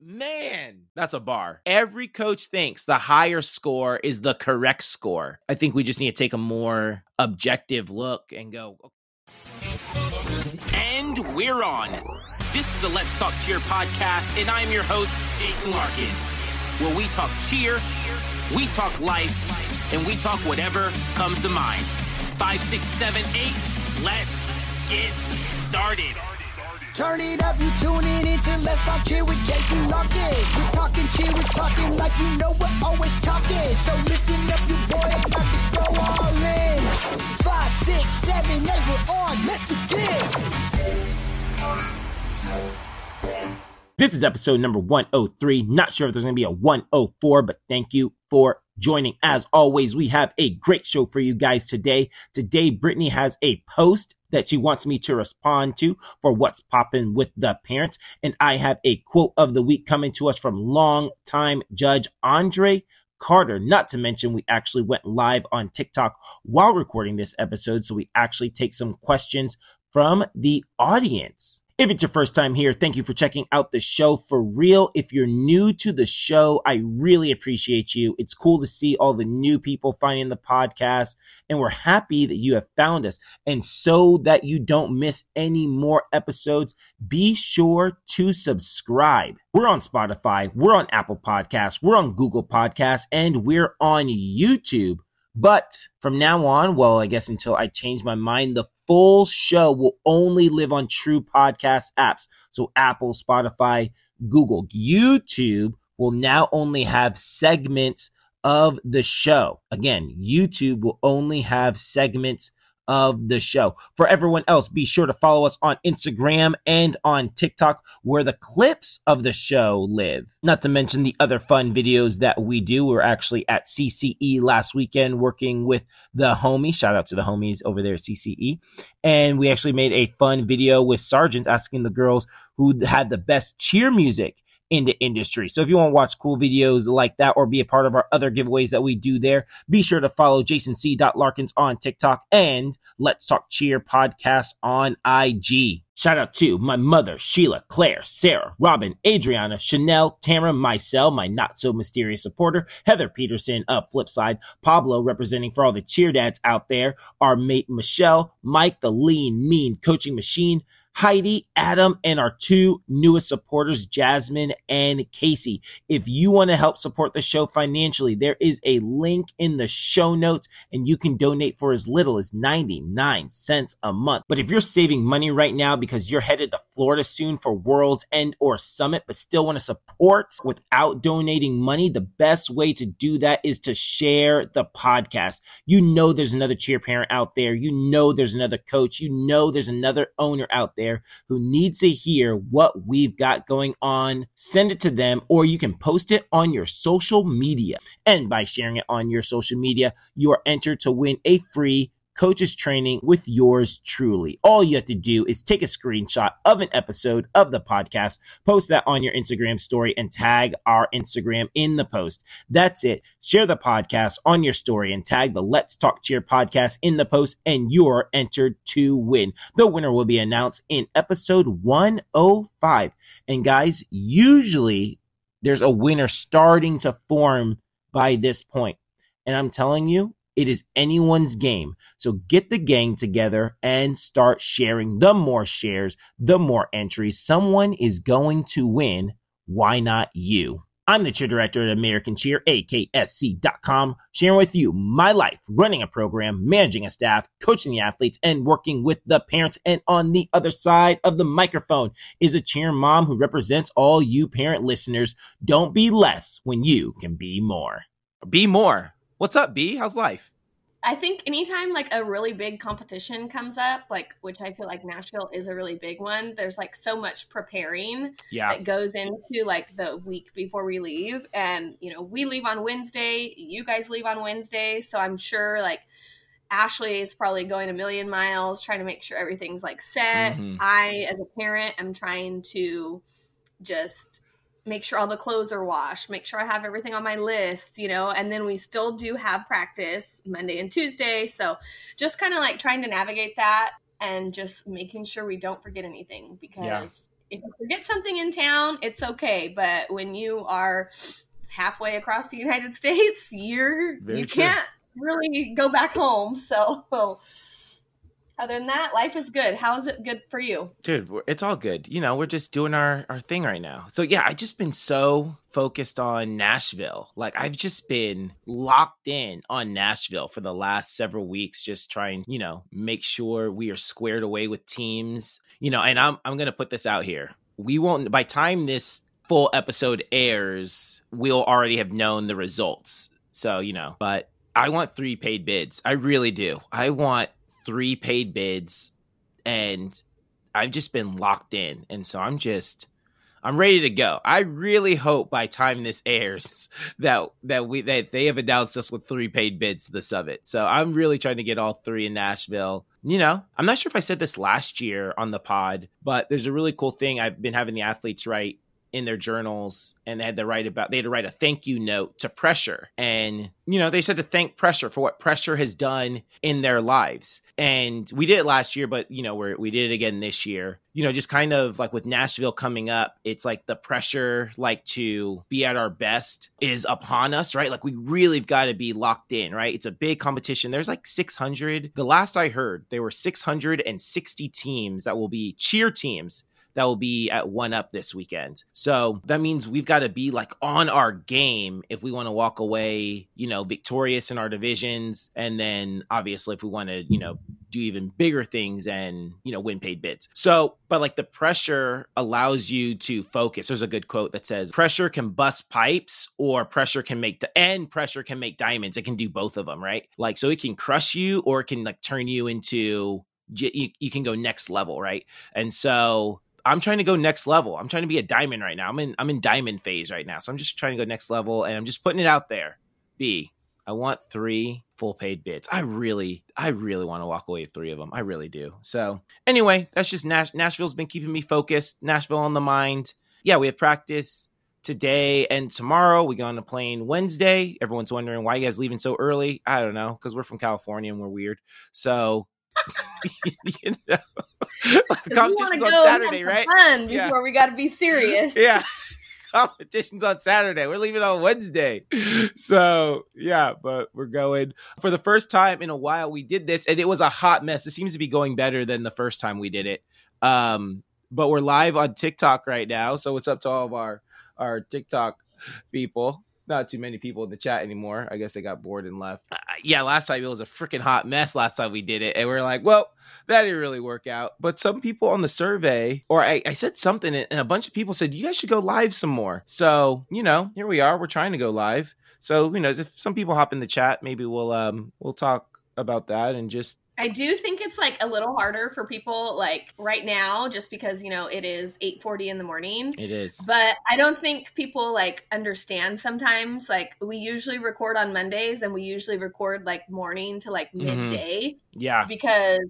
Man, that's a bar. Every coach thinks the higher score is the correct score. I think we just need to take a more objective look and go. Oh. And we're on. This is the Let's Talk Cheer podcast, and I'm your host, Jason Larkins, where we talk cheer, we talk life, and we talk whatever comes to mind. Five, six, seven, eight, let's get started. Turn it up, you tuning into Let's Talk Cheer with Jason Larkins. We're talking cheer, we're talking like you know we're always talking. So listen up, you boy, about to go all in. Five, six, seven, eight, we're on. Let's begin. This is episode number 103. Not sure if there's going to be a 104, but thank you for joining. As always, we have a great show for you guys today. Today, Brittany has a post that she wants me to respond to for what's popping with the parents. And I have a quote of the week coming to us from longtime judge Andre Carter. Not to mention, we actually went live on TikTok while recording this episode. So we actually take some questions from the audience. If it's your first time here, thank you for checking out the show for real. If you're new to the show, I really appreciate you. It's cool to see all the new people finding the podcast, and we're happy that you have found us. And so that you don't miss any more episodes, be sure to subscribe. We're on Spotify, we're on Apple Podcasts, we're on Google Podcasts, and we're on YouTube. But from now on, well, I guess until I change my mind, the full show will only live on true podcast apps. So Apple, Spotify, Google, YouTube will now only have segments of the show. Again, YouTube will only have segments of the show. For everyone else, be sure to follow us on Instagram and on TikTok where the clips of the show live. Not to mention the other fun videos that we do. We are actually at CCE last weekend working with the homies. Shout out to the homies over there at CCE. And we actually made a fun video with sergeants asking the girls who had the best cheer music in the industry. So if you want to watch cool videos like that or be a part of our other giveaways that we do there, be sure to follow Jason C. Larkins on TikTok and Let's Talk Cheer podcast on IG. Shout out to my mother, Sheila, Claire, Sarah, Robin, Adriana, Chanel, Tamara, myself, my not so mysterious supporter, Heather Peterson of Flipside, Pablo representing for all the cheer dads out there, our mate Michelle, Mike, the lean, mean coaching machine, Heidi, Adam, and our two newest supporters, Jasmine and Casey. If you want to help support the show financially, there is a link in the show notes and you can donate for as little as 99 cents a month. But if you're saving money right now because you're headed to Florida soon for World's End or Summit, but still want to support without donating money, the best way to do that is to share the podcast. You know, there's another cheer parent out there. You know, there's another coach. You know, there's another owner out there there who needs to hear what we've got going on, send it to them, or you can post it on your social media. And by sharing it on your social media, you are entered to win a free coaches training with yours truly. All you have to do is take a screenshot of an episode of the podcast, post that on your Instagram story, and tag our Instagram in the post. That's it. Share the podcast on your story and tag the Let's Talk Cheer podcast in the post, and you're entered to win. The winner will be announced in episode 105. And guys, usually there's a winner starting to form by this point. And I'm telling you, it is anyone's game. So get the gang together and start sharing. The more shares, the more entries. Someone is going to win. Why not you? I'm the cheer director at American Cheer, AKSC.com, sharing with you my life, running a program, managing a staff, coaching the athletes, and working with the parents. And on the other side of the microphone is a cheer mom who represents all you parent listeners. Don't be less when you can be more. Be more. What's up, B? How's life? I think anytime like a really big competition comes up, like which I feel like Nashville is a really big one, there's like so much preparing yeah. that goes into like the week before we leave. And you know, we leave on Wednesday, you guys leave on Wednesday. So I'm sure like Ashley is probably going a million miles trying to make sure everything's like set. Mm-hmm. I, as a parent, am trying to just make sure all the clothes are washed, make sure I have everything on my list, you know, and then we still do have practice Monday and Tuesday. So just kind of like trying to navigate that and just making sure we don't forget anything because if you forget something in town, it's okay. But when you are halfway across the United States, you're Very you true. can't really go back home. So other than that, life is good. How is it good for you? dude it's all good. You know we're just doing our our thing right now. So yeah i just been so focused on nashville. Like i've just been locked in on nashville for the last several weeks just trying you know make sure we are squared away with teams. You know and i'm i'm gonna put this out here. We won't by time this full episode airs we'll already have known the results. So you know but i want three paid bids. I really do. I want three paid bids and I've just been locked in, and so I'm just I'm ready to go. I really hope by time this airs that that we that they have announced us with three paid bids to the summit. So I'm really trying to get all three in Nashville. You know, I'm not sure if I said this last year on the pod, but there's a really cool thing I've been having the athletes write in their journals and they had to write about they had to write a thank you note to pressure. And you know they said to thank pressure for what pressure has done in their lives. And we did it last year but you know we we did it again this year. You know just kind of like with nashville coming up it's like the pressure like to be at our best is upon us right? Like we really have got to be locked in right? It's a big competition. There's like 600 the last i heard there were 660 teams that will be cheer teams that will be at one up this weekend. So that means we've got to be like on our game if we want to walk away, you know, victorious in our divisions. And then obviously if we want to, you know, do even bigger things and, you know, win paid bids. So, but like the pressure allows you to focus. There's a good quote that says pressure can bust pipes or pressure can make the and pressure can make diamonds. It can do both of them, right? Like, so it can crush you or it can like turn you into, you, you can go next level, right? And so I'm trying to go next level. I'm trying to be a diamond right now. I'm in I'm in diamond phase right now. So I'm just trying to go next level and I'm just putting it out there. B, I want 3 full paid bids. I really I really want to walk away with 3 of them. I really do. So, anyway, that's just Nash- Nashville's been keeping me focused. Nashville on the mind. Yeah, we have practice today and tomorrow. We go on a plane Wednesday. Everyone's wondering why you guys leaving so early. I don't know, cuz we're from California and we're weird. So, you know, competition's on Saturday, right? Fun Yeah. before we got to be serious. Yeah. Competition's on Saturday. We're leaving on Wednesday. So, yeah, but we're going for the first time in a while. We did this and it was a hot mess. It seems to be going better than the first time we did it. Um, but we're live on TikTok right now. So, what's up to all of our our TikTok people? Not too many people in the chat anymore. I guess they got bored and left. Uh, yeah, last time it was a freaking hot mess. Last time we did it, and we are like, well, that didn't really work out. But some people on the survey, or I, I said something, and a bunch of people said, you guys should go live some more. So, you know, here we are. We're trying to go live. So, who knows? If some people hop in the chat, maybe we'll um we'll talk about that and just I do think it's like a little harder for people like right now just because, you know, it is 8:40 in the morning. it is. But I don't think people like understand sometimes. Like we usually record on Mondays and we usually record like morning to like Mhm. midday Yeah. because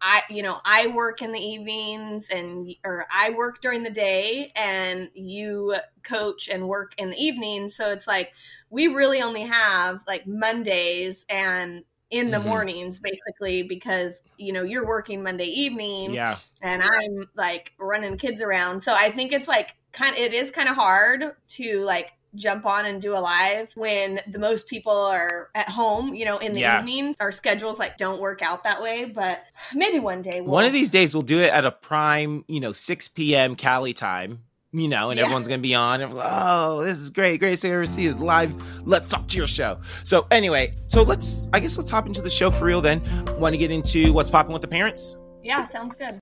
I, you know, I work in the evenings and or I work during the day and you coach and work in the evening. So it's like we really only have like Mondays and in the Mhm. mornings basically because you know you're working Monday evening Yeah. and I'm like running kids around. So I think it's like kind it is kind of hard to like jump on and do a live when the most people are at home, you know, in the Yeah. evenings. Our schedules like don't work out that way, but maybe one day we'll One of these days we'll do it at a prime, you know, 6 p.m. Cali time. You know, and Yeah. everyone's gonna be on. And like, oh, this is great, great to ever see you live. Let's talk to your show. So anyway, so let's I guess let's hop into the show for real then. Want to get into what's popping with the parents? Yeah, sounds good.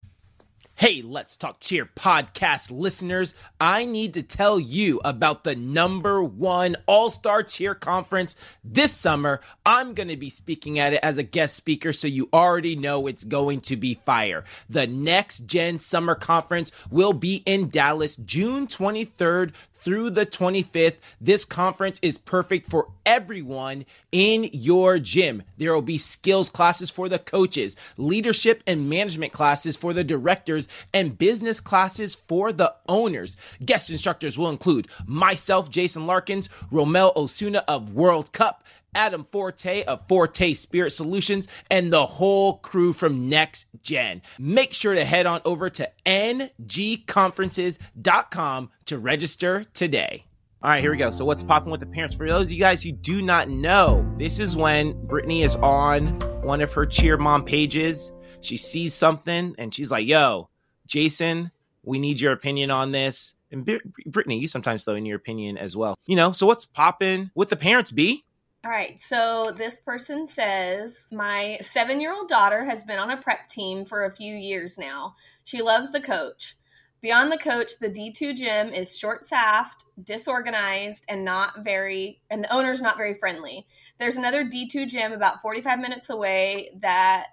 Hey, Let's Talk Cheer podcast listeners. I need to tell you about the number one all star cheer conference this summer. I'm going to be speaking at it as a guest speaker, so you already know it's going to be fire. The Next Gen Summer Conference will be in Dallas June 23rd through the 25th. This conference is perfect for everyone in your gym. There will be skills classes for the coaches, leadership and management classes for the directors, and business classes for the owners. Guest instructors will include myself, Jason Larkins, Romel Osuna of World Cup, Adam Forte of Forte Spirit Solutions, and the whole crew from Next Gen. Make sure to head on over to ngconferences.com to register today. All right, here we go. So, what's popping with the parents? For those of you guys who do not know, this is when Brittany is on one of her cheer mom pages. She sees something and she's like, yo, Jason, we need your opinion on this. And Brittany, you sometimes throw in your opinion as well. You know, so what's popping with the parents, B? All right, so this person says, My seven year old daughter has been on a prep team for a few years now. She loves the coach. Beyond the coach, the D2 gym is short staffed, disorganized, and not very, and the owner's not very friendly. There's another D2 gym about 45 minutes away that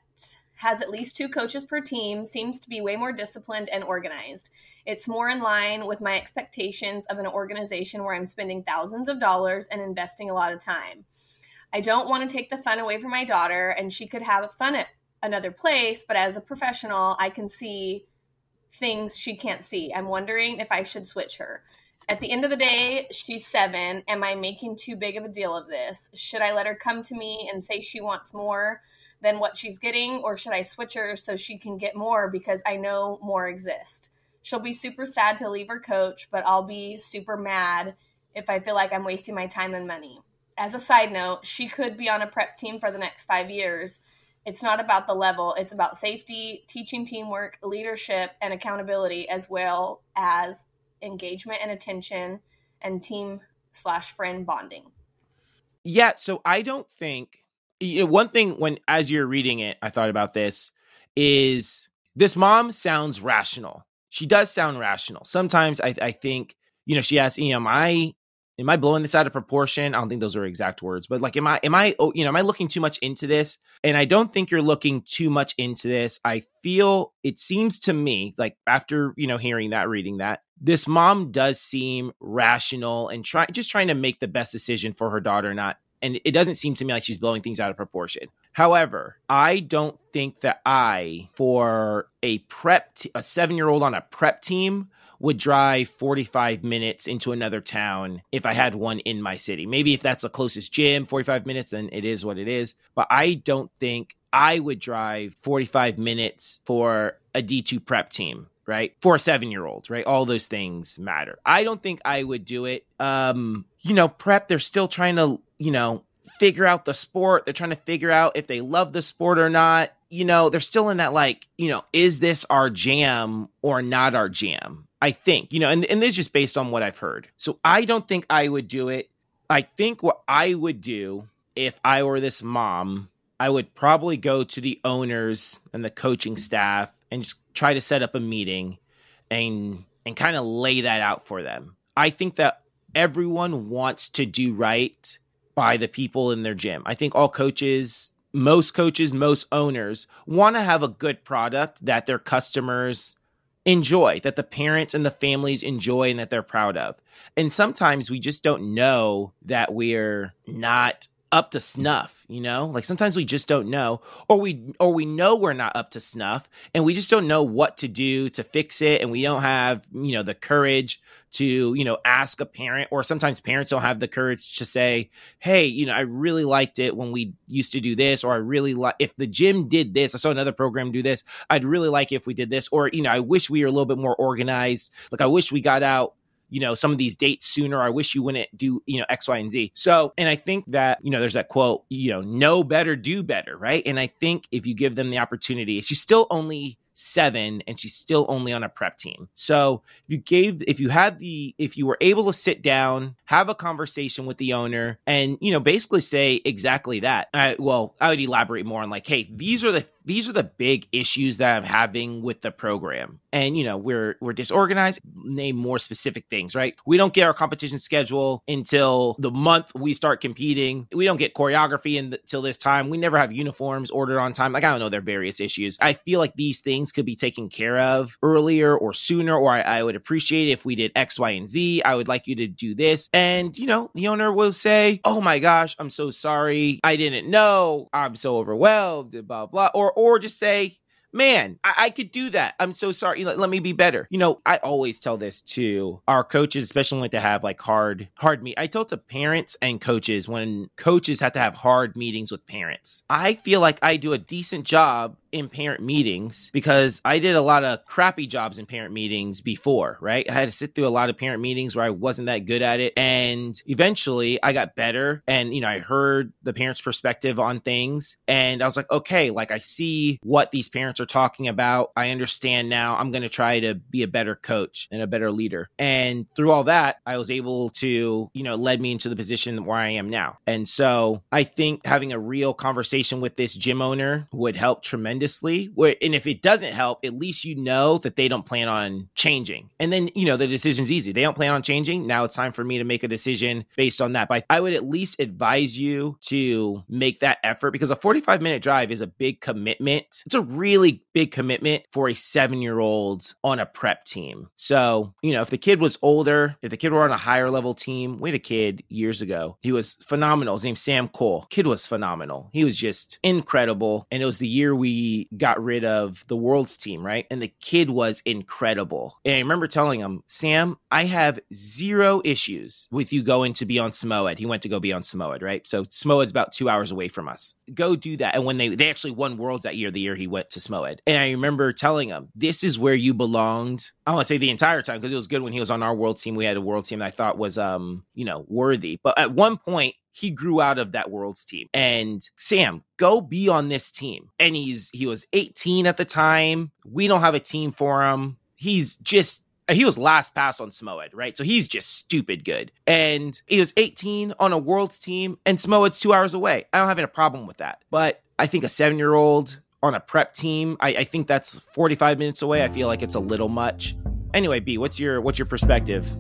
has at least two coaches per team, seems to be way more disciplined and organized. It's more in line with my expectations of an organization where I'm spending thousands of dollars and investing a lot of time. I don't want to take the fun away from my daughter, and she could have fun at another place, but as a professional, I can see things she can't see. I'm wondering if I should switch her. At the end of the day, she's seven. Am I making too big of a deal of this? Should I let her come to me and say she wants more than what she's getting, or should I switch her so she can get more because I know more exist? She'll be super sad to leave her coach, but I'll be super mad if I feel like I'm wasting my time and money as a side note, she could be on a prep team for the next five years. It's not about the level, it's about safety, teaching teamwork, leadership, and accountability, as well as engagement and attention and team slash friend bonding. Yeah, so I don't think you know, one thing when as you're reading it, I thought about this is this mom sounds rational. She does sound rational. Sometimes I, I think, you know, she asks, you know, am I am I blowing this out of proportion? I don't think those are exact words, but like, am I, am I, oh, you know, am I looking too much into this? And I don't think you're looking too much into this. I feel it seems to me like after, you know, hearing that, reading that, this mom does seem rational and try just trying to make the best decision for her daughter, not and it doesn't seem to me like she's blowing things out of proportion. However, I don't think that I, for a prep, t- a seven year old on a prep team, would drive 45 minutes into another town if I had one in my city. Maybe if that's the closest gym, 45 minutes, then it is what it is. But I don't think I would drive 45 minutes for a D2 prep team right? For a seven year old, right? All those things matter. I don't think I would do it. Um, you know, prep, they're still trying to, you know, figure out the sport. They're trying to figure out if they love the sport or not. You know, they're still in that like, you know, is this our jam or not our jam? I think, you know, and, and this is just based on what I've heard. So I don't think I would do it. I think what I would do if I were this mom, I would probably go to the owners and the coaching staff and just try to set up a meeting and and kind of lay that out for them. I think that everyone wants to do right by the people in their gym. I think all coaches, most coaches, most owners want to have a good product that their customers enjoy, that the parents and the families enjoy and that they're proud of. And sometimes we just don't know that we're not up to snuff, you know? Like sometimes we just don't know or we or we know we're not up to snuff and we just don't know what to do to fix it and we don't have, you know, the courage to, you know, ask a parent or sometimes parents don't have the courage to say, "Hey, you know, I really liked it when we used to do this or I really like if the gym did this, I saw another program do this, I'd really like if we did this or, you know, I wish we were a little bit more organized. Like I wish we got out you know, some of these dates sooner. I wish you wouldn't do, you know, X, Y, and Z. So, and I think that, you know, there's that quote, you know, know better, do better, right? And I think if you give them the opportunity, she's still only seven and she's still only on a prep team. So if you gave, if you had the, if you were able to sit down, have a conversation with the owner and, you know, basically say exactly that. I, well, I would elaborate more on like, hey, these are the these are the big issues that I'm having with the program. And you know, we're we're disorganized. Name more specific things, right? We don't get our competition schedule until the month we start competing. We don't get choreography until this time. We never have uniforms ordered on time. Like I don't know, there are various issues. I feel like these things could be taken care of earlier or sooner, or I, I would appreciate if we did X, Y, and Z. I would like you to do this. And you know, the owner will say, "Oh my gosh, I'm so sorry. I didn't know. I'm so overwhelmed." Blah blah. Or or just say, man, I, I, could do that. I'm so sorry. Let, let, me be better. You know, I always tell this to our coaches, especially when to have like hard, hard meet. I tell to parents and coaches when coaches have to have hard meetings with parents. I feel like I do a decent job in parent meetings because I did a lot of crappy jobs in parent meetings before, right? I had to sit through a lot of parent meetings where I wasn't that good at it. And eventually I got better and, you know, I heard the parents' perspective on things and I was like, okay, like I see what these parents are talking about. I understand now. I'm going to try to be a better coach and a better leader. And through all that, I was able to, you know, led me into the position where I am now. And so I think having a real conversation with this gym owner would help tremendously tremendously. Where, and if it doesn't help, at least you know that they don't plan on changing. And then, you know, the decision's easy. They don't plan on changing. Now it's time for me to make a decision based on that. But I would at least advise you to make that effort because a 45 minute drive is a big commitment. It's a really big commitment for a seven year old on a prep team. So, you know, if the kid was older, if the kid were on a higher level team, we had a kid years ago. He was phenomenal. His name's Sam Cole. Kid was phenomenal. He was just incredible. And it was the year we got rid of the world's team, right? And the kid was incredible. And I remember telling him, Sam, I have zero issues with you going to be on Samoa. He went to go be on Samoa, right? So Samoa's about two hours away from us. Go do that. And when they they actually won worlds that year, the year he went to Samoa. And I remember telling him, this is where you belonged. I want to say the entire time because it was good when he was on our world team. We had a world team that I thought was um, you know, worthy. But at one point he grew out of that world's team. And Sam, go be on this team. And he's he was 18 at the time. We don't have a team for him. He's just he was last pass on Samoa, right? So he's just stupid good. And he was 18 on a world's team, and Samoa's two hours away. I don't have any problem with that. But I think a seven year old on a prep team, I, I think that's 45 minutes away. I feel like it's a little much. Anyway, B, what's your what's your perspective?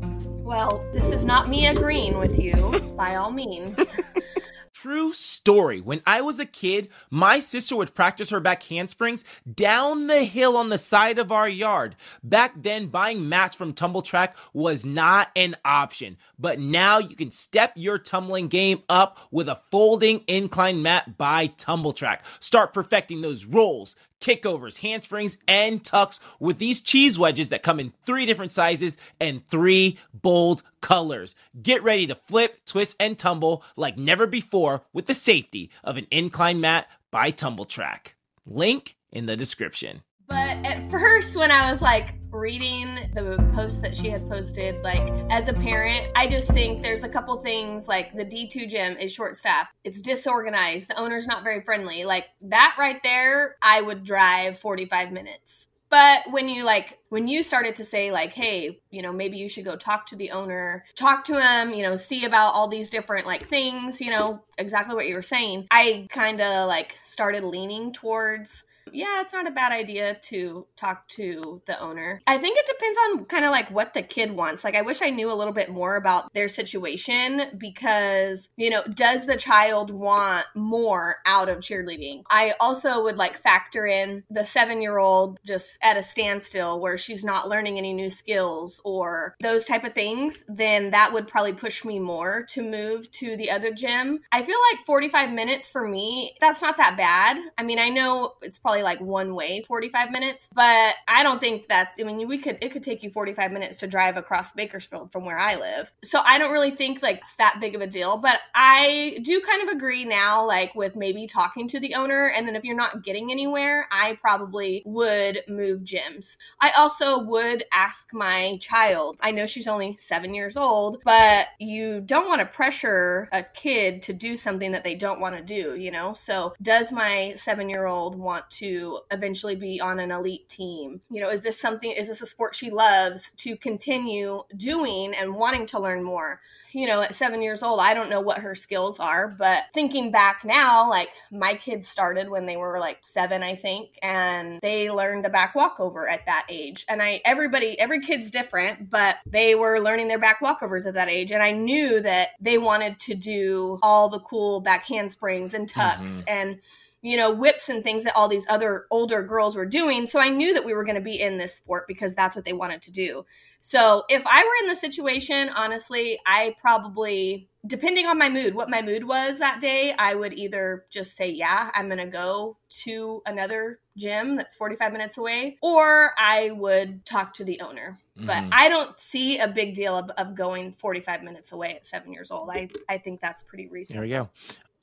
Well, this is not me agreeing with you, by all means. True story. When I was a kid, my sister would practice her back handsprings down the hill on the side of our yard. Back then, buying mats from Tumbl Trak was not an option. But now you can step your tumbling game up with a folding incline mat by Tumbl Trak. Start perfecting those rolls, kickovers, handsprings, and tucks with these cheese wedges that come in three different sizes and three bold colors. Get ready to flip, twist, and tumble like never before with the safety of an incline mat by Tumbl Trak. Link in the description. But at first, when I was like reading the post that she had posted, like as a parent, I just think there's a couple things like the D2 gym is short staffed, it's disorganized, the owner's not very friendly. Like that right there, I would drive 45 minutes. But when you like, when you started to say, like, hey, you know, maybe you should go talk to the owner, talk to him, you know, see about all these different like things, you know, exactly what you were saying, I kind of like started leaning towards yeah, it's not a bad idea to talk to the owner. I think it depends on kind of like what the kid wants. Like, I wish I knew a little bit more about their situation because, you know, does the child want more out of cheerleading? I also would like factor in the seven year old just at a standstill where she's not learning any new skills or those type of things. Then that would probably push me more to move to the other gym. I feel like 45 minutes for me, that's not that bad. I mean, I know it's probably probably like one way 45 minutes but i don't think that i mean we could it could take you 45 minutes to drive across bakersfield from where i live. So i don't really think like it's that big of a deal but i do kind of agree now like with maybe talking to the owner and then if you're not getting anywhere i probably would move gyms. I also would ask my child i know she's only seven years old but you don't want to pressure a kid to do something that they don't want to do you know? So does my seven year old want to to eventually be on an elite team? You know, is this something, is this a sport she loves to continue doing and wanting to learn more? You know, at seven years old, I don't know what her skills are, but thinking back now, like my kids started when they were like seven, I think, and they learned a back walkover at that age. And I, everybody, every kid's different, but they were learning their back walkovers at that age. And I knew that they wanted to do all the cool back handsprings and tucks mm-hmm. and you know, whips and things that all these other older girls were doing. So I knew that we were going to be in this sport because that's what they wanted to do. So if I were in the situation, honestly, I probably, depending on my mood, what my mood was that day, I would either just say, yeah, I'm going to go to another gym that's 45 minutes away, or I would talk to the owner. Mm-hmm. But I don't see a big deal of, of, going 45 minutes away at seven years old. I, I think that's pretty reasonable. There we go.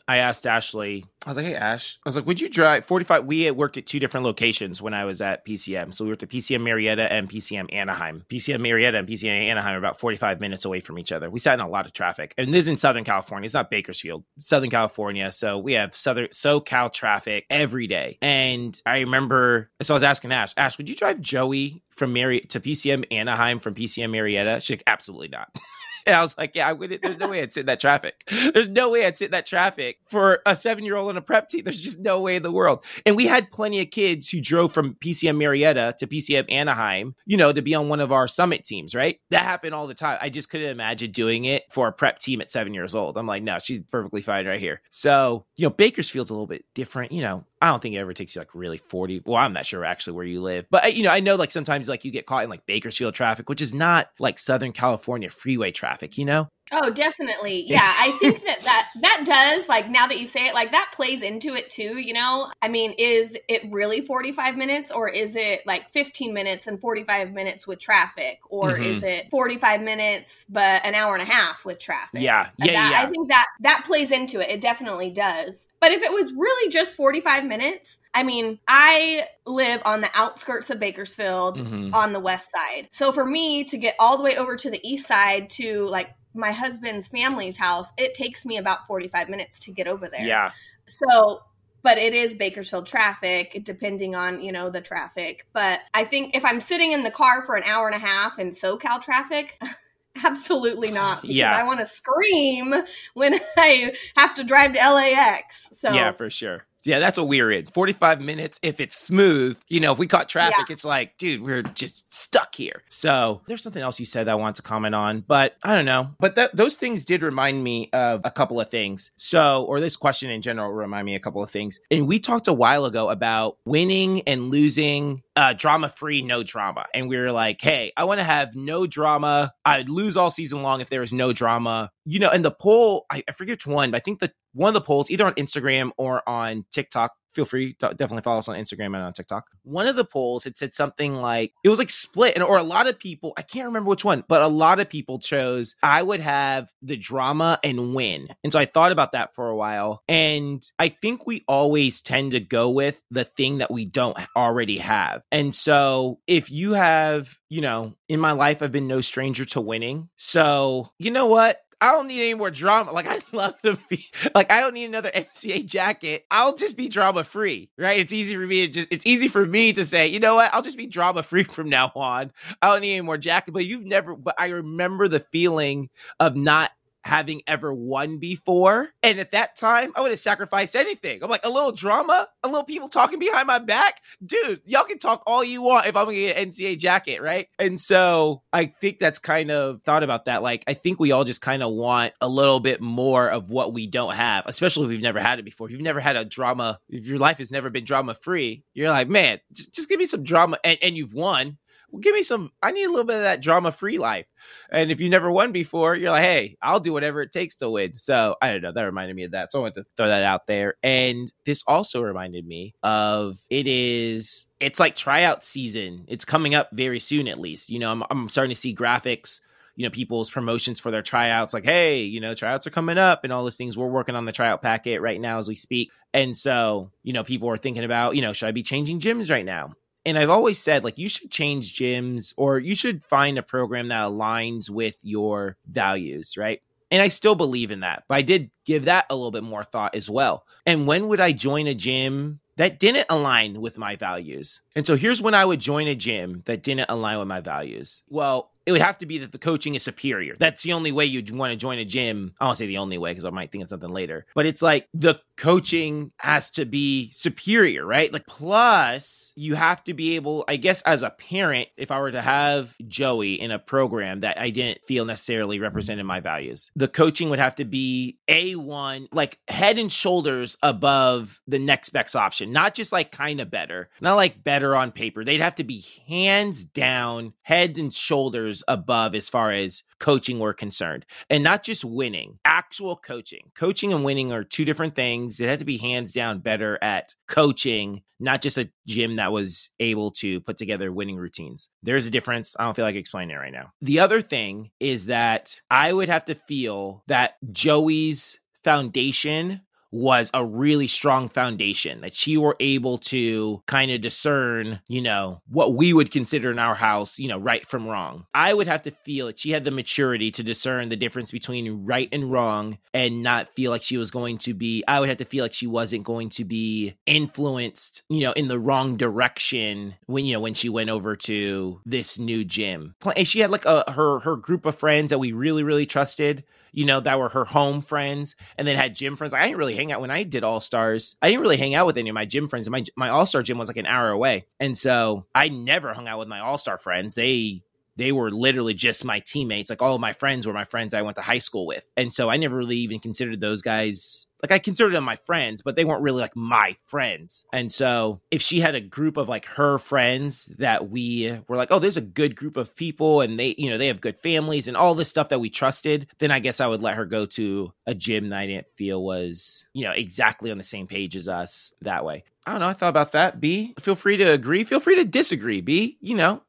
I asked Ashley, I was like, hey, Ash, I was like, would you drive 45? We had worked at two different locations when I was at PCM. So we worked at PCM Murrieta and PCM Anaheim. PCM Murrieta and PCM Anaheim are about 45 minutes away from each other. We sat in a lot of traffic. And this is in Southern California. It's not Bakersfield, Southern California. So we have Southern SoCal traffic every day. And I remember, so I was asking Ash, Ash, would you drive Joey from Mary to PCM Anaheim from PCM Murrieta? She's like, absolutely not. And I was like, yeah, I wouldn't. There's no way I'd sit in that traffic. There's no way I'd sit in that traffic for a seven year old on a prep team. There's just no way in the world. And we had plenty of kids who drove from PCM Murrieta to PCM Anaheim, you know, to be on one of our summit teams, right? That happened all the time. I just couldn't imagine doing it for a prep team at seven years old. I'm like, no, she's perfectly fine right here. So, you know, Bakersfield's a little bit different. You know, I don't think it ever takes you like really 40. Well, I'm not sure actually where you live, but uh, you know, I know like sometimes like you get caught in like Bakersfield traffic, which is not like Southern California freeway traffic, you know? Oh, definitely. Yeah. I think that, that that does like now that you say it, like that plays into it too, you know? I mean, is it really 45 minutes or is it like 15 minutes and 45 minutes with traffic or mm-hmm. is it 45 minutes but an hour and a half with traffic? Yeah. Yeah, that, yeah. I think that that plays into it. It definitely does. But if it was really just 45 minutes, I mean, I live on the outskirts of Bakersfield mm-hmm. on the west side. So for me to get all the way over to the east side to like my husband's family's house, it takes me about 45 minutes to get over there. Yeah. So, but it is Bakersfield traffic, depending on, you know, the traffic. But I think if I'm sitting in the car for an hour and a half in SoCal traffic, absolutely not. Yeah. I want to scream when I have to drive to LAX. So, yeah, for sure. Yeah, that's what we're in. 45 minutes if it's smooth. You know, if we caught traffic, yeah. it's like, dude, we're just stuck here. So there's something else you said that I want to comment on, but I don't know. But th- those things did remind me of a couple of things. So, or this question in general remind me a couple of things. And we talked a while ago about winning and losing uh, drama free, no drama. And we were like, hey, I want to have no drama. I'd lose all season long if there was no drama. You know, and the poll, I, I forget which one, but I think the one of the polls, either on Instagram or on TikTok, feel free to definitely follow us on Instagram and on TikTok. One of the polls it said something like it was like split, and or a lot of people I can't remember which one, but a lot of people chose I would have the drama and win. And so I thought about that for a while, and I think we always tend to go with the thing that we don't already have. And so if you have, you know, in my life I've been no stranger to winning. So, you know what? I don't need any more drama. Like I love to be like I don't need another NCA jacket. I'll just be drama free, right? It's easy for me to just it's easy for me to say, you know what? I'll just be drama free from now on. I don't need any more jacket. But you've never but I remember the feeling of not having ever won before. And at that time, I would have sacrificed anything. I'm like, a little drama, a little people talking behind my back. Dude, y'all can talk all you want if I'm gonna get an NCA jacket, right? And so I think that's kind of thought about that. Like, I think we all just kind of want a little bit more of what we don't have, especially if we've never had it before. If you've never had a drama, if your life has never been drama free, you're like, man, just, just give me some drama and, and you've won give me some. I need a little bit of that drama free life. And if you never won before, you're like, hey, I'll do whatever it takes to win. So I don't know. That reminded me of that. So I wanted to throw that out there. And this also reminded me of it is, it's like tryout season. It's coming up very soon, at least. You know, I'm, I'm starting to see graphics you know people's promotions for their tryouts like hey you know tryouts are coming up and all those things we're working on the tryout packet right now as we speak and so you know people are thinking about you know should i be changing gyms right now and I've always said like you should change gyms or you should find a program that aligns with your values, right? And I still believe in that, but I did give that a little bit more thought as well. And when would I join a gym that didn't align with my values. And so here's when I would join a gym that didn't align with my values. Well, it would have to be that the coaching is superior. That's the only way you'd want to join a gym. I won't say the only way because I might think of something later, but it's like the coaching has to be superior, right? Like, plus you have to be able, I guess, as a parent, if I were to have Joey in a program that I didn't feel necessarily represented my values, the coaching would have to be A1, like head and shoulders above the next best option, not just like kind of better, not like better on paper. They'd have to be hands down, head and shoulders above as far as coaching were concerned. And not just winning, actual coaching. Coaching and winning are two different things. It had to be hands down better at coaching, not just a gym that was able to put together winning routines. There's a difference. I don't feel like explaining it right now. The other thing is that I would have to feel that Joey's foundation was a really strong foundation that she were able to kind of discern, you know, what we would consider in our house, you know, right from wrong. I would have to feel that she had the maturity to discern the difference between right and wrong and not feel like she was going to be, I would have to feel like she wasn't going to be influenced, you know, in the wrong direction when, you know, when she went over to this new gym. And She had like a, her, her group of friends that we really, really trusted you know, that were her home friends, and then had gym friends. I didn't really hang out when I did All Stars. I didn't really hang out with any of my gym friends. My my All Star gym was like an hour away, and so I never hung out with my All Star friends. They they were literally just my teammates. Like all of my friends were my friends I went to high school with. And so I never really even considered those guys like I considered them my friends, but they weren't really like my friends. And so if she had a group of like her friends that we were like, oh, there's a good group of people and they, you know, they have good families and all this stuff that we trusted, then I guess I would let her go to a gym that I didn't feel was, you know, exactly on the same page as us that way. I don't know. I thought about that. B, feel free to agree. Feel free to disagree. B, you know,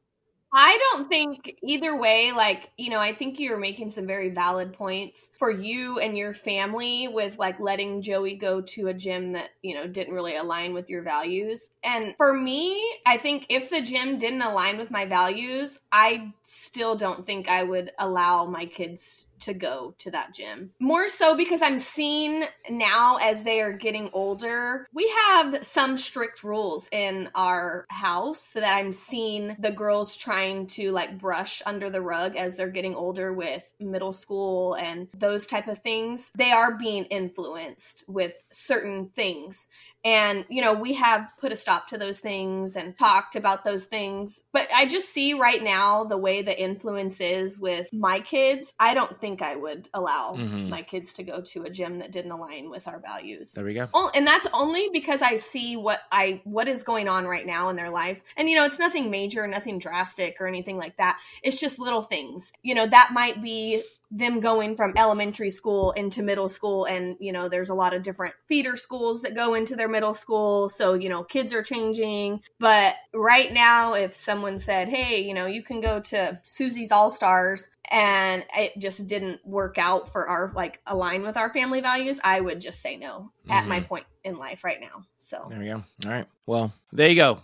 I don't think either way, like, you know, I think you're making some very valid points for you and your family with like letting Joey go to a gym that, you know, didn't really align with your values. And for me, I think if the gym didn't align with my values, I still don't think I would allow my kids to go to that gym. More so because I'm seeing now as they are getting older, we have some strict rules in our house that I'm seeing the girls trying to like brush under the rug as they're getting older with middle school and those type of things. They are being influenced with certain things and, you know, we have put a stop to those things and talked about those things. But I just see right now the way the influence is with my kids. I don't think I would allow mm-hmm. my kids to go to a gym that didn't align with our values. There we go. and that's only because I see what I what is going on right now in their lives. And you know, it's nothing major, nothing drastic or anything like that. It's just little things. You know, that might be them going from elementary school into middle school and you know there's a lot of different feeder schools that go into their middle school so you know kids are changing but right now if someone said hey you know you can go to susie's all stars and it just didn't work out for our like align with our family values i would just say no mm-hmm. at my mm-hmm. point in life right now so there we go all right well there you go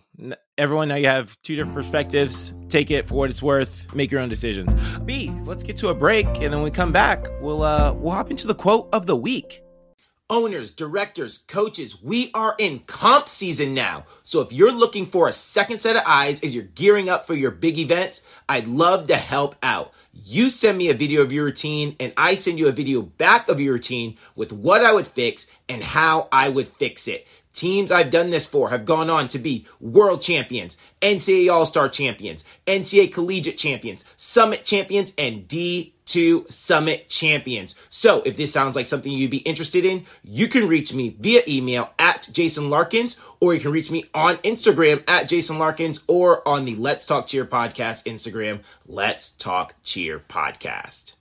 everyone now you have two different perspectives take it for what it's worth make your own decisions b let's get to a break and then when we come back we'll uh we'll hop into the quote of the week Owners, directors, coaches, we are in comp season now. So if you're looking for a second set of eyes as you're gearing up for your big events, I'd love to help out. You send me a video of your routine and I send you a video back of your routine with what I would fix and how I would fix it. Teams I've done this for have gone on to be world champions, NCA All-Star champions, NCA collegiate champions, summit champions, and D2 summit champions. So if this sounds like something you'd be interested in, you can reach me via email at Jason Larkins, or you can reach me on Instagram at Jason Larkins, or on the Let's Talk Cheer podcast Instagram, Let's Talk Cheer podcast.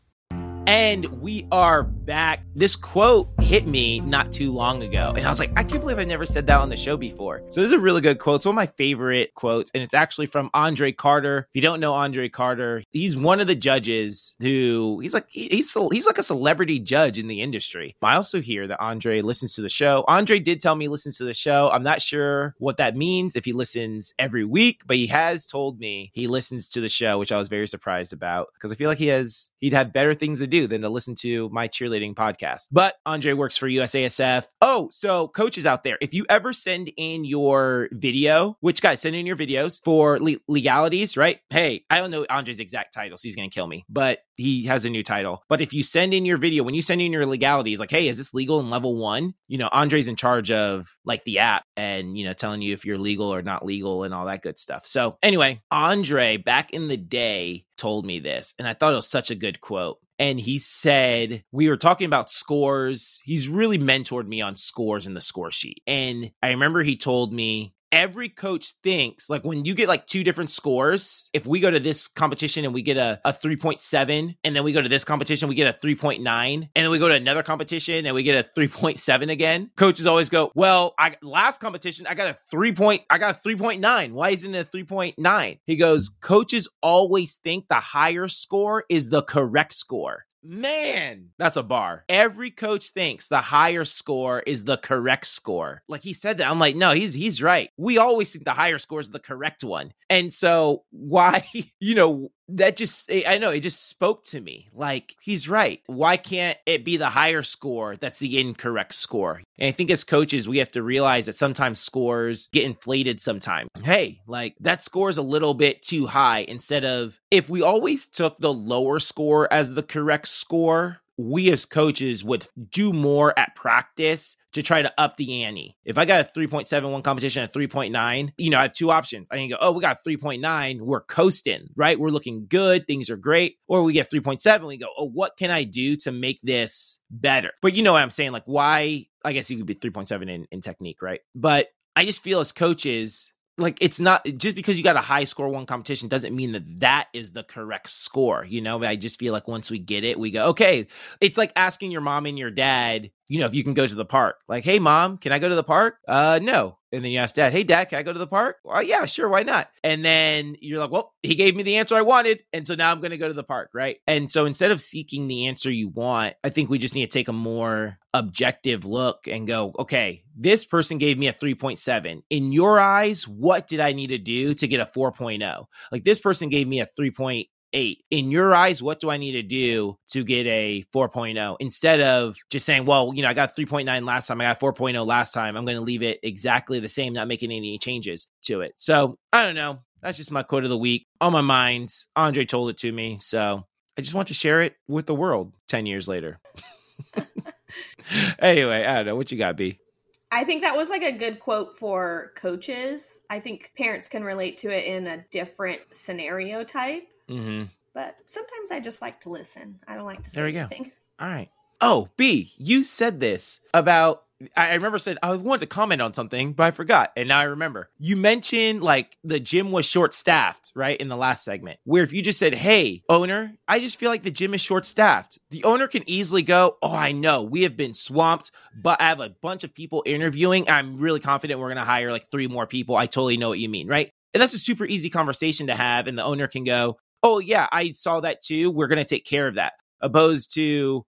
And we are back. This quote hit me not too long ago. And I was like, I can't believe I never said that on the show before. So this is a really good quote. It's one of my favorite quotes. And it's actually from Andre Carter. If you don't know Andre Carter, he's one of the judges who he's like he's he's like a celebrity judge in the industry. I also hear that Andre listens to the show. Andre did tell me he listens to the show. I'm not sure what that means if he listens every week, but he has told me he listens to the show, which I was very surprised about because I feel like he has he'd have better things to do than to listen to my cheerleading podcast. But Andre works for USASF. Oh, so coaches out there, if you ever send in your video, which guys send in your videos for le- legalities, right? Hey, I don't know Andre's exact title, so he's gonna kill me, but he has a new title. But if you send in your video, when you send in your legalities, like, hey, is this legal in level one? You know, Andre's in charge of like the app and you know telling you if you're legal or not legal and all that good stuff. So anyway, Andre back in the day told me this, and I thought it was such a good quote. And he said, We were talking about scores. He's really mentored me on scores in the score sheet. And I remember he told me, Every coach thinks like when you get like two different scores, if we go to this competition and we get a, a 3.7, and then we go to this competition, we get a 3.9, and then we go to another competition and we get a 3.7 again, coaches always go, Well, I last competition, I got a three point, I got a 3.9. Why isn't it a 3.9? He goes, Coaches always think the higher score is the correct score. Man, that's a bar. Every coach thinks the higher score is the correct score. Like he said that. I'm like, no, he's he's right. We always think the higher score is the correct one. And so why, you know, that just eh, I know it just spoke to me. Like he's right. Why can't it be the higher score that's the incorrect score? And I think as coaches, we have to realize that sometimes scores get inflated sometimes. Hey, like that score is a little bit too high instead of if we always took the lower score as the correct score, we as coaches would do more at practice to try to up the ante. If I got a 3.71 competition at 3.9, you know, I have two options. I can go, oh, we got 3.9, we're coasting, right? We're looking good, things are great. Or we get 3.7, we go, oh, what can I do to make this better? But you know what I'm saying? Like, why? I guess you could be 3.7 in, in technique, right? But I just feel as coaches, like it's not just because you got a high score one competition doesn't mean that that is the correct score you know? I just feel like once we get it we go okay. It's like asking your mom and your dad you know if you can go to the park. Like hey mom can i go to the park? Uh no and then you ask dad hey dad can i go to the park? Well yeah sure why not? And then you're like well he gave me the answer i wanted and so now i'm going to go to the park right? And so instead of seeking the answer you want i think we just need to take a more objective look and go okay this person gave me a 3.7 in your eyes what did i need to do to get a 4.0 like this person gave me a 3 eight. In your eyes, what do I need to do to get a 4.0 instead of just saying, well, you know, I got 3.9 last time, I got 4.0 last time. I'm going to leave it exactly the same, not making any changes to it. So I don't know. That's just my quote of the week on my mind. Andre told it to me. So I just want to share it with the world 10 years later. anyway, I don't know. What you got, B? I think that was like a good quote for coaches. I think parents can relate to it in a different scenario type. Mm-hmm. But sometimes I just like to listen. I don't like to say There we go. All right. Oh, B, you said this about. I I remember said I wanted to comment on something, but I forgot, and now I remember. You mentioned like the gym was short staffed, right, in the last segment. Where if you just said, "Hey, owner, I just feel like the gym is short staffed," the owner can easily go, "Oh, I know we have been swamped, but I have a bunch of people interviewing. I'm really confident we're going to hire like three more people. I totally know what you mean, right?" And that's a super easy conversation to have, and the owner can go, "Oh yeah, I saw that too. We're to take care of that." Opposed to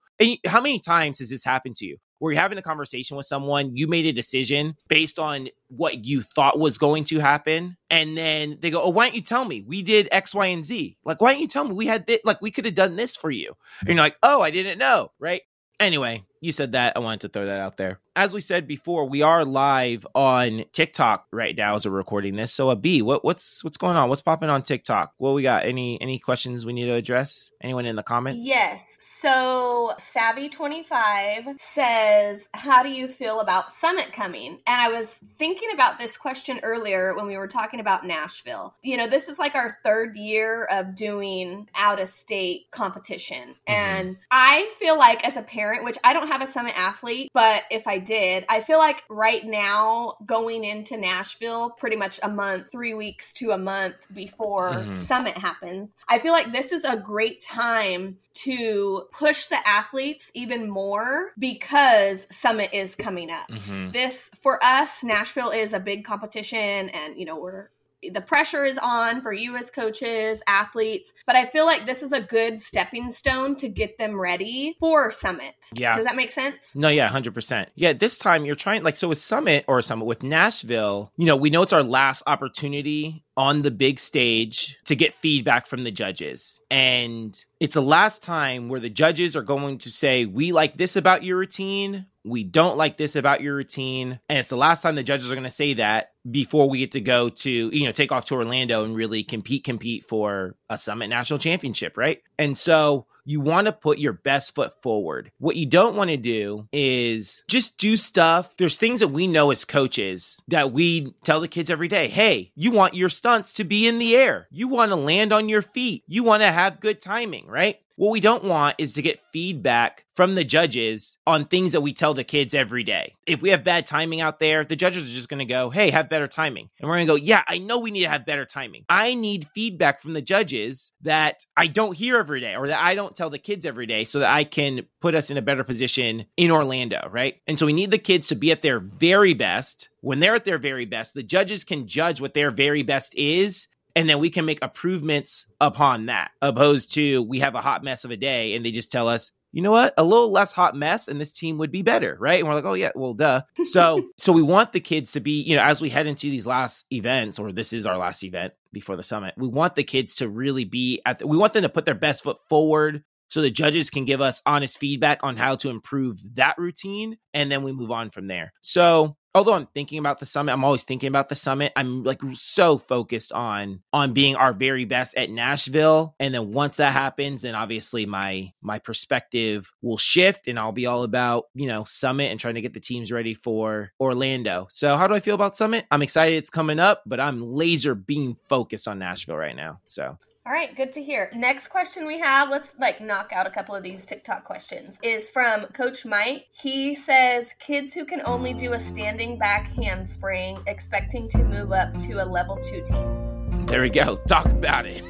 how many times has this happened to you? Where you're having a conversation with someone, you made a decision based on what you thought was going to happen, and then they go, "Oh, why don't you tell me? We did X, Y, and Z. Like, why don't you tell me? We had this? like we could have done this for you." And you're like, "Oh, I didn't know." Right? Anyway, you said that. I wanted to throw that out there. As we said before, we are live on TikTok right now as we're recording this. So, a B, what, what's what's going on? What's popping on TikTok? What we got? Any any questions we need to address? Anyone in the comments? Yes. So Savvy25 says, How do you feel about Summit coming? And I was thinking about this question earlier when we were talking about Nashville. You know, this is like our third year of doing out of state competition. Mm-hmm. And I feel like, as a parent, which I don't have a Summit athlete, but if I did, I feel like right now going into Nashville pretty much a month, three weeks to a month before Mhm. Summit happens, I feel like this is a great time to push the athletes even more because Summit is coming up. Mhm. This for us, Nashville is a big competition, and you know we're the pressure is on for you as coaches, athletes, but I feel like this is a good stepping stone to get them ready for Summit. Yeah. Does that make sense? No, yeah, 100%. Yeah, this time you're trying, like, so with Summit or Summit with Nashville, you know, we know it's our last opportunity on the big stage to get feedback from the judges. And it's the last time where the judges are going to say, We like this about your routine. We don't like this about your routine. And it's the last time the judges are going to say that before we get to go to, you know, take off to Orlando and really compete, compete for a Summit National Championship, right? And so you want to put your best foot forward. What you don't want to do is just do stuff. There's things that we know as coaches that we tell the kids every day hey, you want your stunts to be in the air, you want to land on your feet, you want to have good timing, right? What we don't want is to get feedback from the judges on things that we tell the kids every day. If we have bad timing out there, the judges are just going to go, Hey, have better timing. And we're going to go, Yeah, I know we need to have better timing. I need feedback from the judges that I don't hear every day or that I don't tell the kids every day so that I can put us in a better position in Orlando, right? And so we need the kids to be at their very best. When they're at their very best, the judges can judge what their very best is and then we can make improvements upon that. Opposed to we have a hot mess of a day and they just tell us you know what? A little less hot mess and this team would be better right? And we're like oh yeah well duh. So so we want the kids to be you know as we head into these last events or this is our last event before the summit we want the kids to really be at the, we want them to put their best foot forward so the judges can give us honest feedback on how to improve that routine and then we move on from there. So although I'm thinking about the summit, I'm always thinking about the summit. I'm like so focused on on being our very best at Nashville. And then once that happens, then obviously my my perspective will shift and I'll be all about, you know, summit and trying to get the teams ready for Orlando. So how do I feel about summit? I'm excited it's coming up, but I'm laser beam focused on Nashville right now. So all right, good to hear. Next question we have, let's like knock out a couple of these TikTok questions, is from Coach Mike. He says kids who can only do a standing back handspring expecting to move up to a level two team. There we go. Talk about it.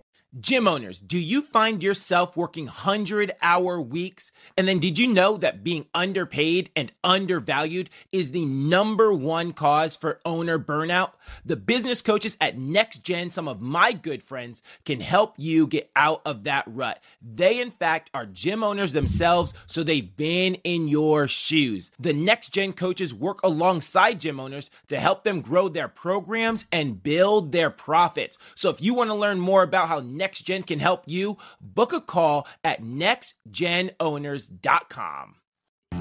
Gym owners, do you find yourself working 100 hour weeks? And then did you know that being underpaid and undervalued is the number one cause for owner burnout? The business coaches at Next Gen, some of my good friends, can help you get out of that rut. They, in fact, are gym owners themselves, so they've been in your shoes. The Next Gen coaches work alongside gym owners to help them grow their programs and build their profits. So if you want to learn more about how Next NextGen can help you, book a call at nextgenowners.com.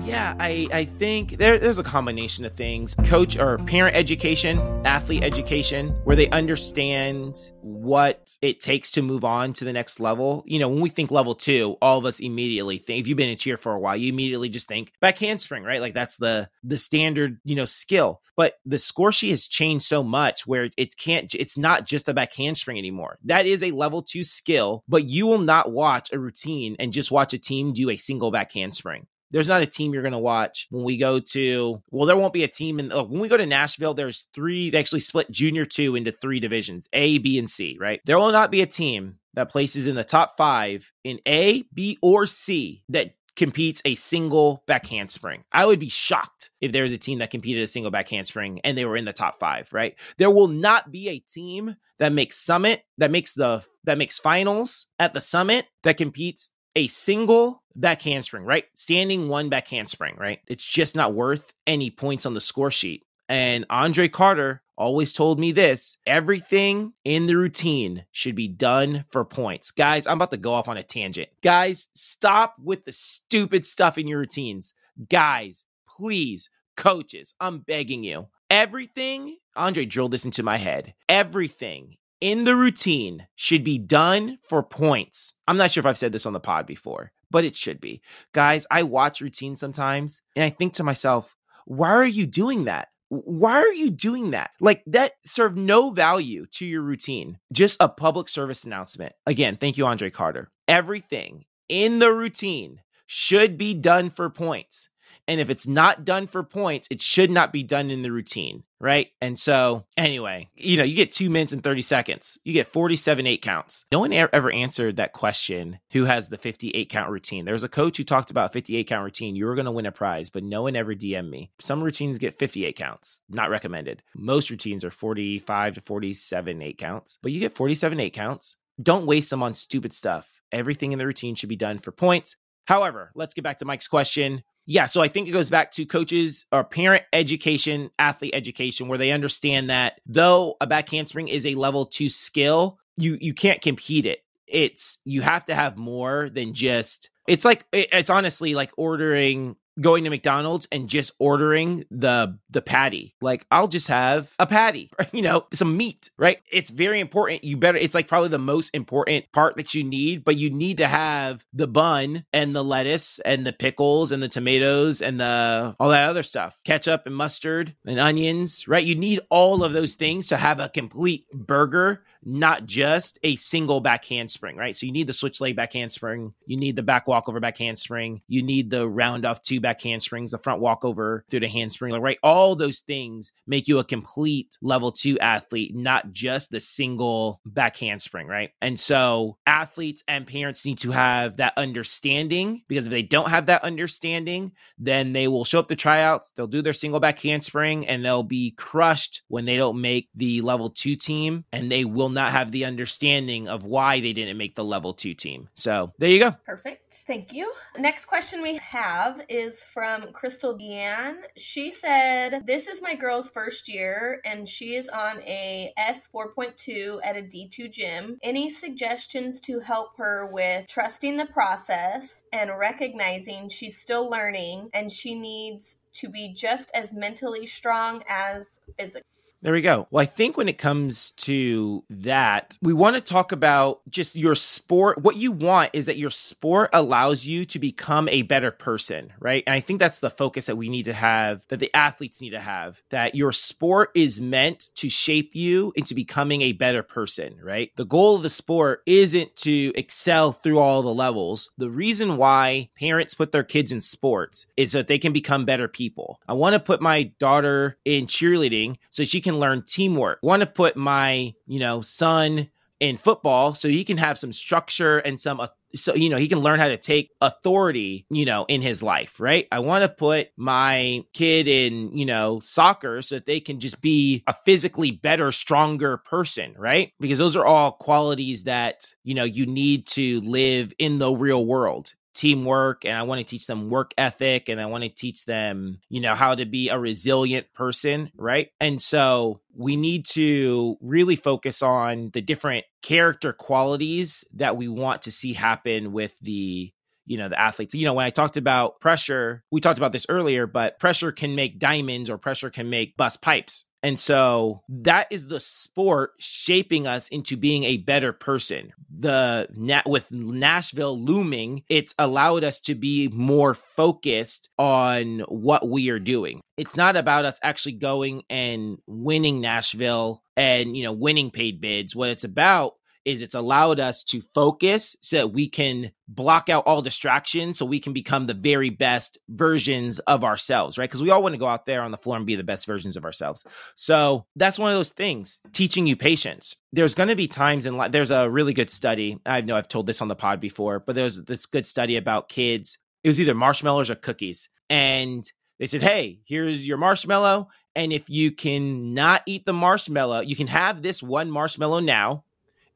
Yeah, I, I think there, there's a combination of things coach or parent education, athlete education, where they understand what it takes to move on to the next level. You know, when we think level two, all of us immediately think, if you've been in cheer for a while, you immediately just think back handspring, right? Like that's the the standard, you know, skill. But the score sheet has changed so much where it can't, it's not just a back handspring anymore. That is a level two skill, but you will not watch a routine and just watch a team do a single back handspring there's not a team you're going to watch when we go to well there won't be a team in look, when we go to nashville there's three they actually split junior two into three divisions a b and c right there will not be a team that places in the top five in a b or c that competes a single back handspring. I would be shocked if there was a team that competed a single back handspring and they were in the top five, right? There will not be a team that makes summit, that makes the that makes finals at the summit that competes a single back handspring, right? Standing one back handspring, right? It's just not worth any points on the score sheet. And Andre Carter always told me this everything in the routine should be done for points. Guys, I'm about to go off on a tangent. Guys, stop with the stupid stuff in your routines. Guys, please, coaches, I'm begging you. Everything, Andre drilled this into my head. Everything in the routine should be done for points. I'm not sure if I've said this on the pod before, but it should be. Guys, I watch routines sometimes and I think to myself, why are you doing that? Why are you doing that? Like that served no value to your routine. Just a public service announcement. Again, thank you, Andre Carter. Everything in the routine should be done for points. And if it's not done for points, it should not be done in the routine. Right. And so, anyway, you know, you get two minutes and 30 seconds. You get 47 eight counts. No one ever answered that question who has the 58 count routine. There was a coach who talked about 58 count routine. You were going to win a prize, but no one ever DM'd me. Some routines get 58 counts, not recommended. Most routines are 45 to 47 eight counts, but you get 47 eight counts. Don't waste them on stupid stuff. Everything in the routine should be done for points. However, let's get back to Mike's question. Yeah, so I think it goes back to coaches or parent education, athlete education, where they understand that though a back handspring is a level two skill, you you can't compete it. It's you have to have more than just. It's like it's honestly like ordering going to McDonald's and just ordering the the patty. Like I'll just have a patty, you know, some meat, right? It's very important. You better it's like probably the most important part that you need, but you need to have the bun and the lettuce and the pickles and the tomatoes and the all that other stuff. Ketchup and mustard and onions, right? You need all of those things to have a complete burger not just a single back handspring, right? So you need the switch leg back handspring, you need the back walkover back handspring, you need the round off two back handsprings, the front walkover through the handspring, right? All those things make you a complete level two athlete, not just the single back handspring, right? And so athletes and parents need to have that understanding because if they don't have that understanding, then they will show up to tryouts, they'll do their single back handspring, and they'll be crushed when they don't make the level two team and they will not have the understanding of why they didn't make the level two team. So there you go. Perfect. Thank you. Next question we have is from Crystal Deanne. She said, This is my girl's first year and she is on a S4.2 at a D2 gym. Any suggestions to help her with trusting the process and recognizing she's still learning and she needs to be just as mentally strong as physically? There we go. Well, I think when it comes to that, we want to talk about just your sport. What you want is that your sport allows you to become a better person, right? And I think that's the focus that we need to have, that the athletes need to have, that your sport is meant to shape you into becoming a better person, right? The goal of the sport isn't to excel through all the levels. The reason why parents put their kids in sports is so that they can become better people. I want to put my daughter in cheerleading so she can learn teamwork. Want to put my, you know, son in football so he can have some structure and some so you know he can learn how to take authority you know in his life right? I want to put my kid in you know soccer so that they can just be a physically better stronger person right? Because those are all qualities that you know you need to live in the real world teamwork and I want to teach them work ethic and I want to teach them, you know, how to be a resilient person, right? And so we need to really focus on the different character qualities that we want to see happen with the you know the athletes you know when i talked about pressure we talked about this earlier but pressure can make diamonds or pressure can make bust pipes and so that is the sport shaping us into being a better person. The with Nashville looming, it's allowed us to be more focused on what we are doing. It's not about us actually going and winning Nashville and you know winning paid bids. What it's about is it's allowed us to focus so that we can block out all distractions so we can become the very best versions of ourselves, right? Because we all want to go out there on the floor and be the best versions of ourselves. So that's one of those things teaching you patience. There's going to be times in life, there's a really good study. I know I've told this on the pod before, but there's this good study about kids. It was either marshmallows or cookies. And they said, hey, here's your marshmallow. And if you can not eat the marshmallow, you can have this one marshmallow now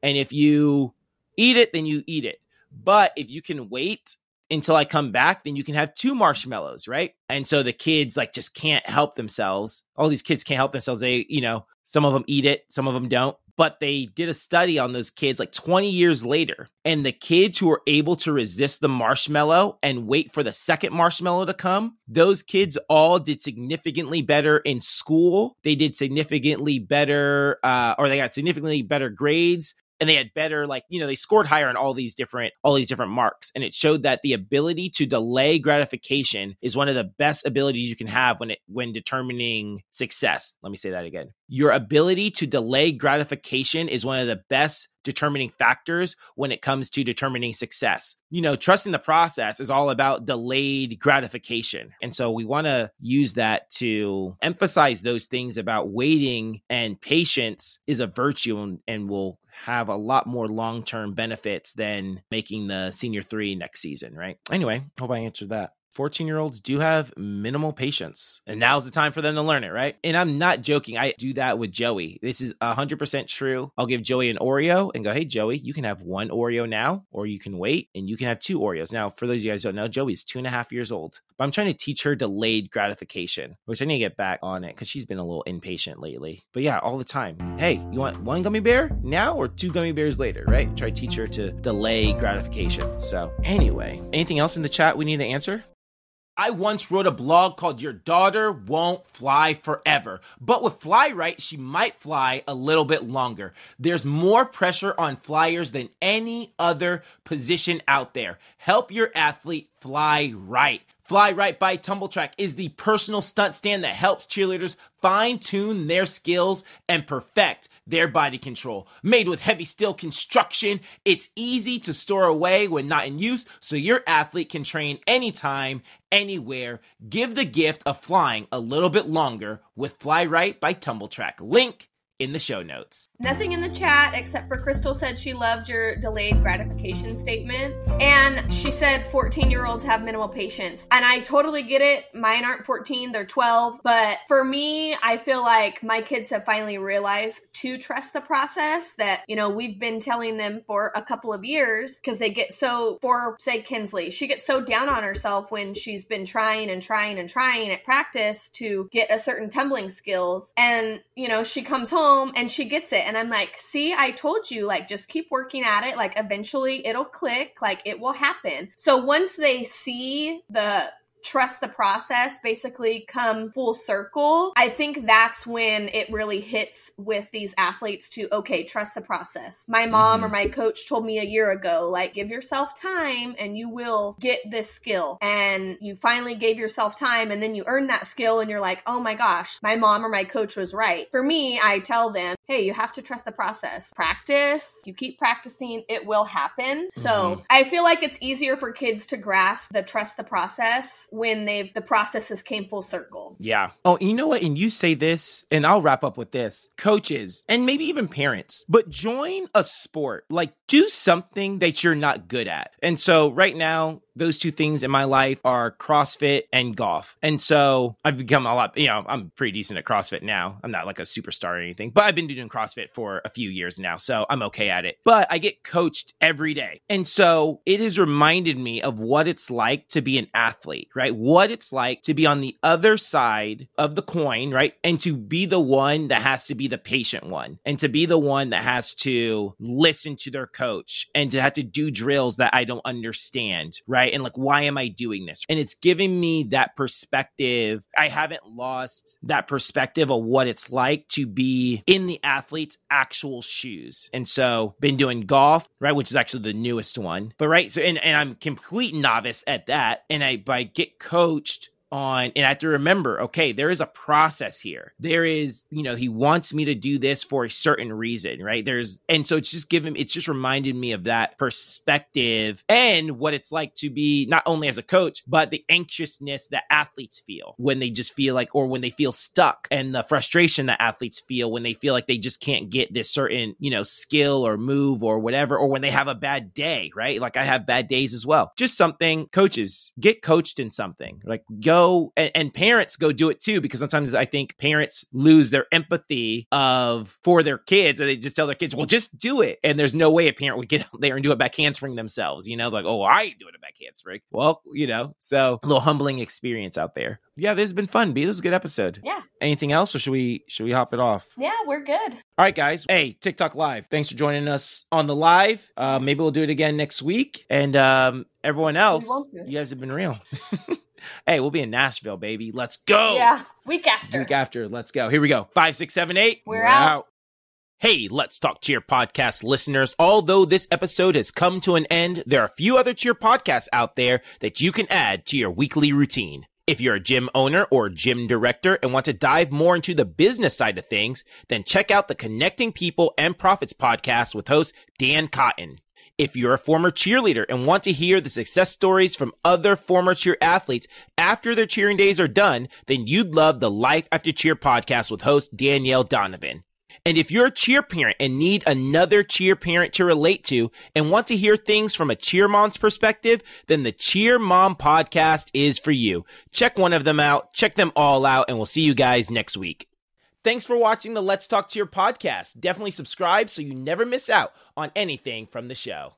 and if you eat it, then you eat it. But if you can wait until I come back, then you can have two marshmallows, right? And so the kids like just can't help themselves. All these kids can't help themselves. They, you know, some of them eat it, some of them don't. But they did a study on those kids like 20 years later. And the kids who were able to resist the marshmallow and wait for the second marshmallow to come, those kids all did significantly better in school. They did significantly better, uh, or they got significantly better grades and they had better like you know they scored higher on all these different all these different marks. And it showed that the ability to delay gratification is one of the best abilities you can have when it when determining success. Let me say that again your ability to delay gratification is one of the best determining factors when it comes to determining success. You know, trusting the process is all about delayed gratification. And so we want to use that to emphasize those things about waiting and patience is a virtue and, and will have a lot more long term benefits than making the senior three next season, right? Anyway, hope I answered that. 14 year olds do have minimal patience and now's the time for them to learn it right? And i'm not joking i do that with joey. This is 100% true. I'll give joey an oreo and go hey joey you can have one oreo now or you can wait and you can have two oreos. Now for those of you guys don't know joey's two and a half years old but i'm trying to teach her delayed gratification which i need to get back on it because she's been a little impatient lately. But yeah all the time. Hey you want one gummy bear now or two gummy bears later? Right? Try to teach her to delay gratification. So anyway anything else in the chat we need to answer I once wrote a blog called Your Daughter Won't Fly Forever. But with Fly Right, she might fly a little bit longer. There's more pressure on flyers than any other position out there. Help your athlete fly right. Fly Right by Tumbl Trak is the personal stunt stand that helps cheerleaders fine tune their skills and perfect their body control. Made with heavy steel construction, it's easy to store away when not in use, so your athlete can train anytime, anywhere. Give the gift of flying a little bit longer with Fly Right by Tumbl Trak. Link in the show notes. Nothing in the chat except for Crystal said she loved your delayed gratification statement. And she said 14 year olds have minimal patience. And I totally get it. Mine aren't 14, they're 12. But for me, I feel like my kids have finally realized to trust the process that, you know, we've been telling them for a couple of years because they get so, for say, Kinsley, she gets so down on herself when she's been trying and trying and trying at practice to get a certain tumbling skills. And, you know, she comes home home and she gets it. And I'm like, see, I told you, like, just keep working at it. Like, eventually it'll click, like, it will happen. So once they see the trust the process basically come full circle, I think that's when it really hits with these athletes to, okay, trust the process. My mom mm-hmm. or my coach told me a year ago, like, give yourself time and you will get this skill. And you finally gave yourself time and then you earn that skill and you're like, oh my gosh, my mom or my coach was right. For me, I tell them, hey, you have to trust the process. Practice, you keep practicing, it will happen. So mm-hmm. I feel like it's easier for kids to grasp the trust the process when they've the processes came full circle. Yeah. Oh, you know what? And you say this, and I'll wrap up with this. Coaches and maybe even parents, but join a sport. Like do something that you're not good at. And so right now, those two things in my life are CrossFit and golf. And so I've become a lot, you know, I'm pretty decent at CrossFit now. I'm not like a superstar or anything, but I've been doing CrossFit for a few years now. So I'm okay at it. But I get coached every day. And so it has reminded me of what it's like to be an athlete, right? What it's like to be on the other side of the coin, right? And to be the one that has to be the patient one and to be the one that has to listen to their coach and to have to do drills that I don't understand, right? And like, why am I doing this? And it's giving me that perspective. I haven't lost that perspective of what it's like to be in the athlete's actual shoes. And so, been doing golf, right? Which is actually the newest one. But right. So, and, and I'm complete novice at that. And I, by get coached on and I have to remember, okay, there is a process here. There is, you know, he wants me to do this for a certain reason, right? There's and so it's just given it's just reminded me of that perspective and what it's like to be not only as a coach, but the anxiousness that athletes feel when they just feel like or when they feel stuck and the frustration that athletes feel when they feel like they just can't get this certain, you know, skill or move or whatever, or when they have a bad day, right? Like I have bad days as well. Just something, coaches, get coached in something. Like go and, and, parents go do it too because sometimes I think parents lose their empathy of for their kids, or they just tell their kids, "Well, just do it." And there's no way a parent would get out there and do a back handspring themselves. You know, like, "Oh, I ain't doing a back handspring." Well, you know, so a little humbling experience out there. Yeah, this has been fun. B, this is a good episode. Yeah. Anything else, or should we should we hop it off? Yeah, we're good. All right, guys. Hey, TikTok Live. Thanks for joining us on the live. Uh, yes. Maybe we'll do it again next week. And um, everyone else, you guys have been real. hey, we'll be in Nashville, baby. Let's go. Yeah, week after. Week after. Let's go. Here we go. Five, six, seven, eight. We're, We're out. out. Hey, Let's Talk Cheer podcast listeners. Although this episode has come to an end, there are a few other cheer podcasts out there that you can add to your weekly routine. If you're a gym owner or gym director and want to dive more into the business side of things, then check out the Connecting People and Profits podcast with host Dan Cotton. If you're a former cheerleader and want to hear the success stories from other former cheer athletes after their cheering days are done, then you'd love the Life After Cheer podcast with host Danielle Donovan. And if you're a cheer parent and need another cheer parent to relate to and want to hear things from a cheer mom's perspective, then the Cheer Mom podcast is for you. Check one of them out, check them all out, and we'll see you guys next week. Thanks for watching the Let's Talk Cheer podcast. Definitely subscribe so you never miss out on anything from the show.